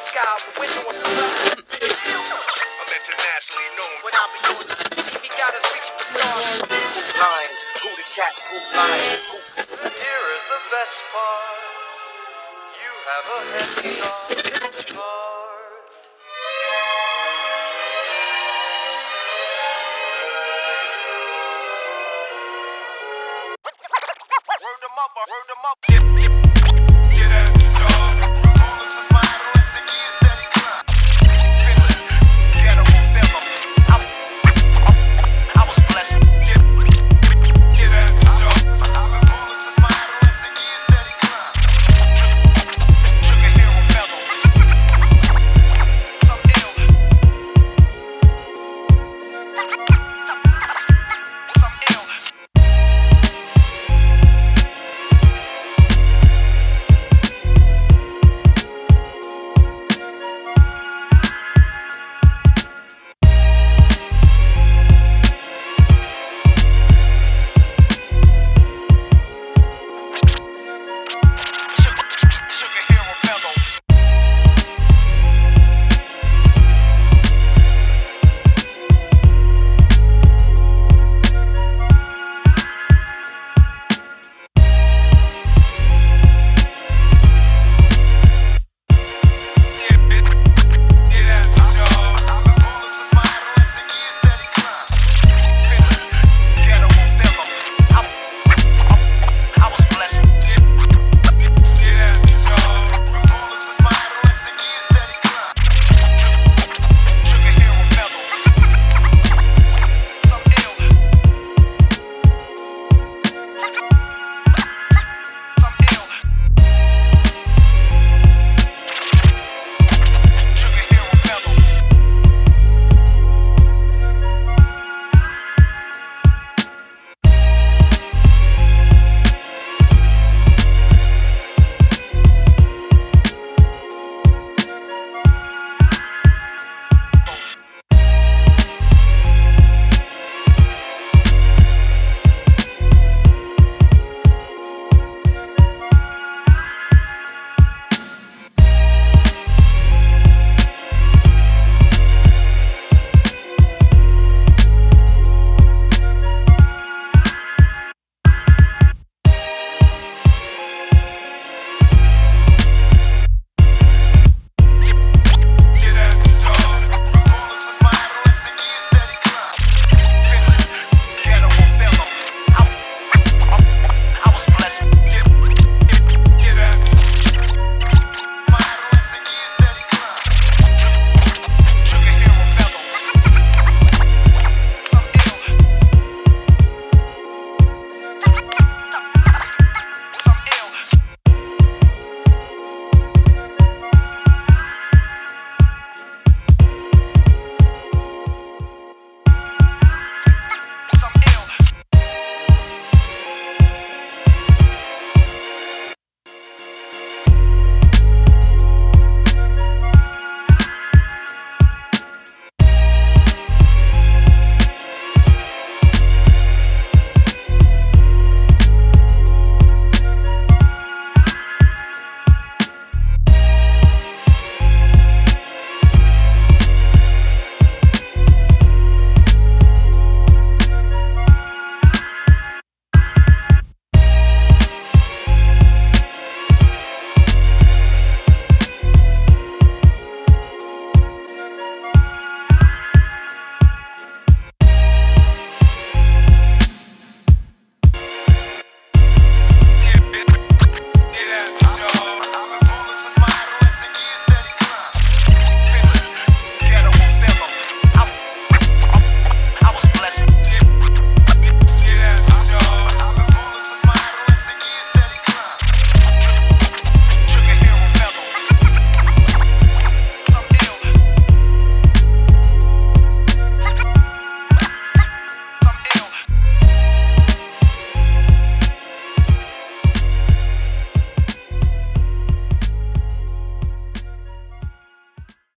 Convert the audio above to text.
sky out the window of the. I'm internationally known. What I be doing? TV got us reaching for stars. Who lying? Who the cat? Who lies? Who Here is the best part. You have a head start. Word them up, word them up. Get, get,